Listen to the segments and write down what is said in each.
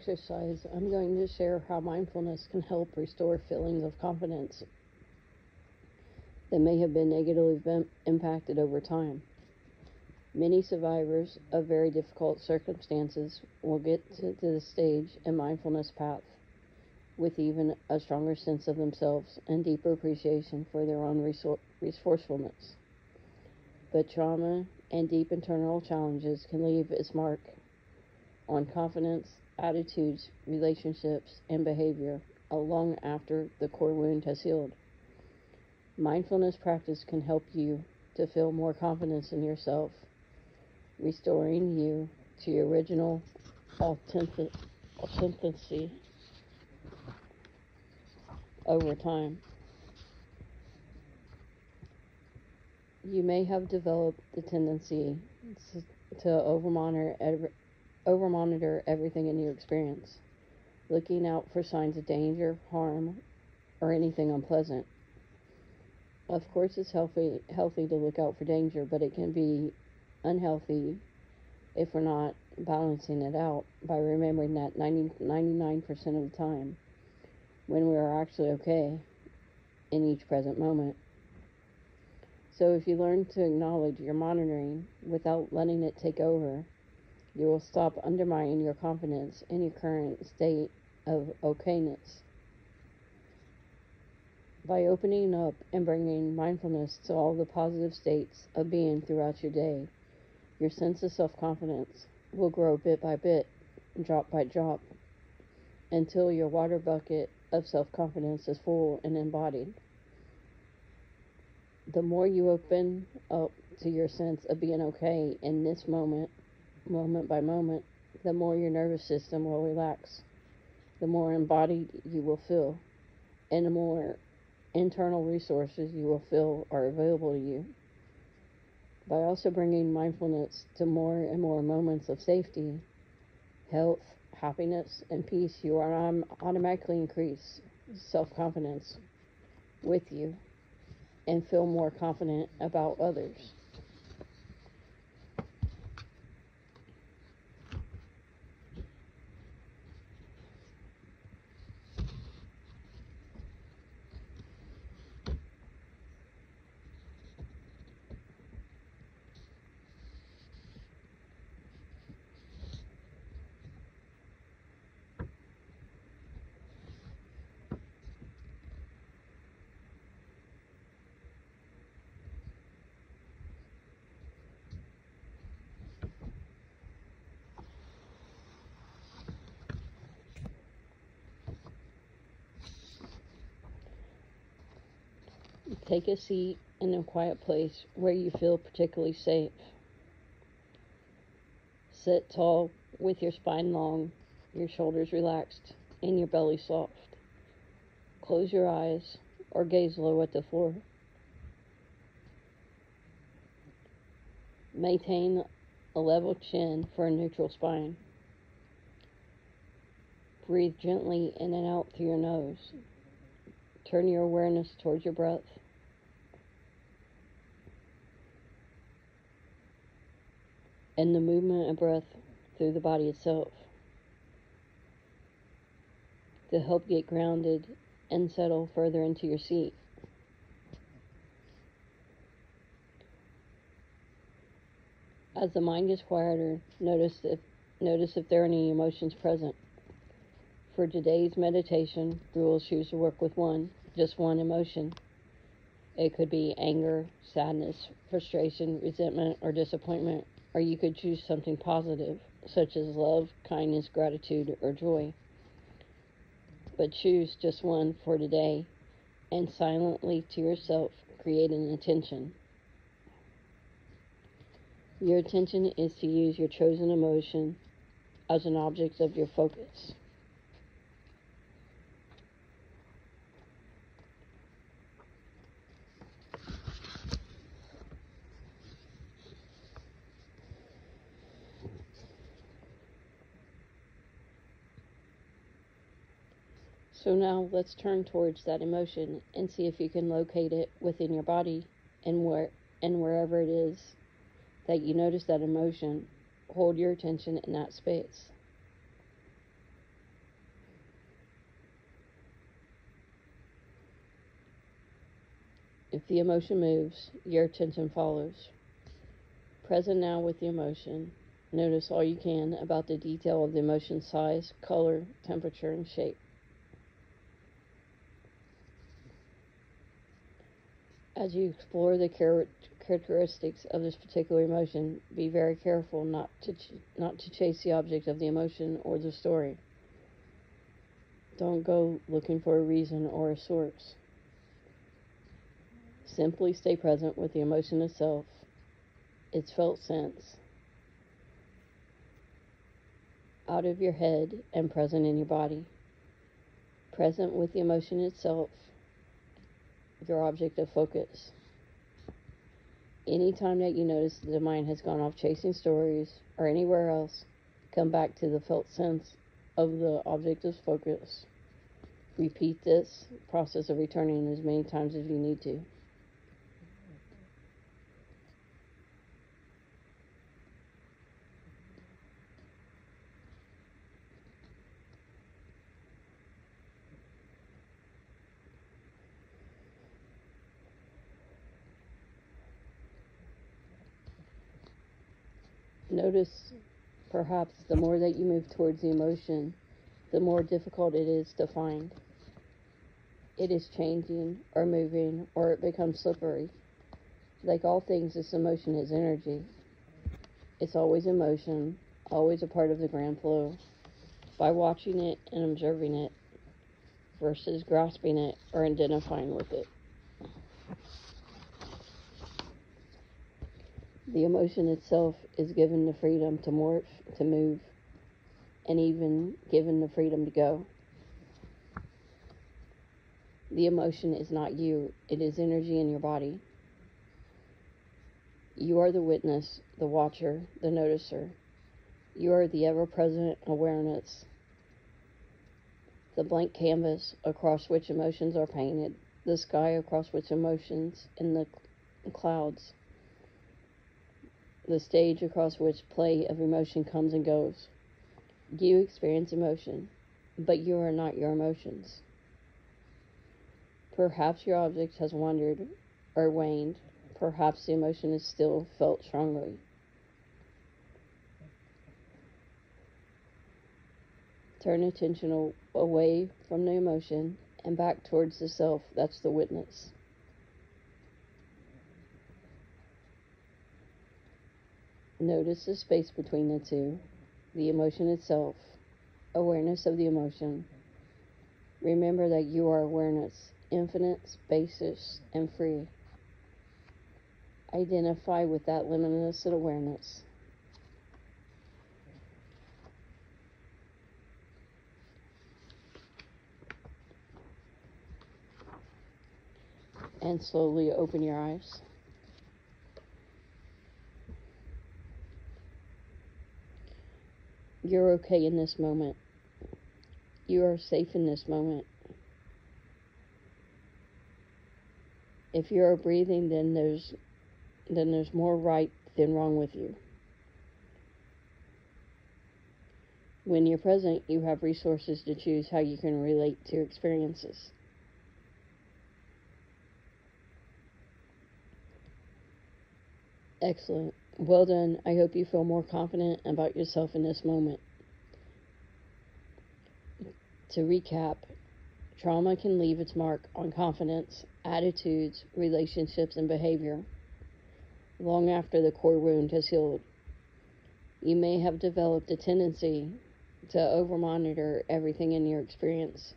exercise, I'm going to share how mindfulness can help restore feelings of confidence that may have been negatively impacted over time. Many survivors of very difficult circumstances will get to, to the stage and mindfulness path with even a stronger sense of themselves and deeper appreciation for their own resourcefulness. But trauma and deep internal challenges can leave its mark on confidence, attitudes, relationships, and behavior long after the core wound has healed. Mindfulness practice can help you to feel more confidence in yourself, restoring you to your original authentic, authenticity over time. You may have developed the tendency to overmonitor overmonitor everything in your experience, looking out for signs of danger, harm, or anything unpleasant. Of course, it's healthy healthy to look out for danger, but it can be unhealthy if we're not balancing it out by remembering that 90, 99% of the time when we are actually okay in each present moment. So if you learn to acknowledge your monitoring without letting it take over, you will stop undermining your confidence in your current state of okayness. By opening up and bringing mindfulness to all the positive states of being throughout your day, your sense of self confidence will grow bit by bit, drop by drop, until your water bucket of self confidence is full and embodied. The more you open up to your sense of being okay in this moment, moment by moment, the more your nervous system will relax, the more embodied you will feel, and the more internal resources you will feel are available to you. By also bringing mindfulness to more and more moments of safety, health, happiness, and peace, you are automatically increase self confidence with you and feel more confident about others. Take a seat in a quiet place where you feel particularly safe. Sit tall with your spine long, your shoulders relaxed, and your belly soft. Close your eyes or gaze low at the floor. Maintain a level chin for a neutral spine. Breathe gently in and out through your nose. Turn your awareness towards your breath. And the movement of breath through the body itself to help get grounded and settle further into your seat. As the mind gets quieter, notice if notice if there are any emotions present. For today's meditation, we will choose to work with one, just one emotion. It could be anger, sadness, frustration, resentment, or disappointment or you could choose something positive, such as love, kindness, gratitude, or joy. But choose just one for today and silently to yourself create an intention. Your intention is to use your chosen emotion as an object of your focus. So now let's turn towards that emotion and see if you can locate it within your body and where and wherever it is that you notice that emotion, hold your attention in that space. If the emotion moves, your attention follows. Present now with the emotion. Notice all you can about the detail of the emotion: size, color, temperature, and shape. As you explore the char- characteristics of this particular emotion, be very careful not to ch- not to chase the object of the emotion or the story. Don't go looking for a reason or a source. Simply stay present with the emotion itself, its felt sense, out of your head and present in your body. Present with the emotion itself, your object of focus. Anytime that you notice that the mind has gone off chasing stories or anywhere else, come back to the felt sense of the object of focus. Repeat this process of returning as many times as you need to. Notice perhaps the more that you move towards the emotion, the more difficult it is to find. It is changing or moving or it becomes slippery. Like all things, this emotion is energy. It's always emotion, always a part of the grand flow. By watching it and observing it versus grasping it or identifying with it. The emotion itself is given the freedom to morph, to move, and even given the freedom to go. The emotion is not you, it is energy in your body. You are the witness, the watcher, the noticer. You are the ever present awareness, the blank canvas across which emotions are painted, the sky across which emotions and the clouds the stage across which play of emotion comes and goes. You experience emotion, but you are not your emotions. Perhaps your object has wandered or waned. Perhaps the emotion is still felt strongly. Turn attention away from the emotion and back towards the self that's the witness. Notice the space between the two, the emotion itself, awareness of the emotion. Remember that you are awareness, infinite, spacious, and free. Identify with that limitless awareness. And slowly open your eyes. You're okay in this moment. You are safe in this moment. If you are breathing, then there's then there's more right than wrong with you. When you're present, you have resources to choose how you can relate to experiences. Excellent. Well done. I hope you feel more confident about yourself in this moment. To recap, trauma can leave its mark on confidence, attitudes, relationships, and behavior long after the core wound has healed. You may have developed a tendency to overmonitor everything in your experience,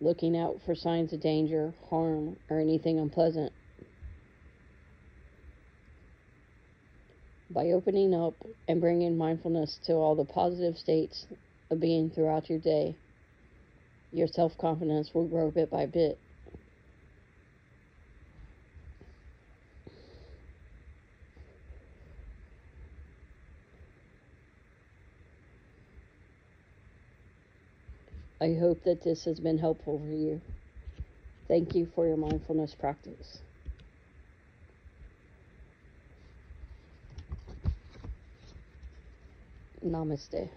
looking out for signs of danger, harm, or anything unpleasant. By opening up and bringing mindfulness to all the positive states of being throughout your day, your self confidence will grow bit by bit. I hope that this has been helpful for you. Thank you for your mindfulness practice. Namaste.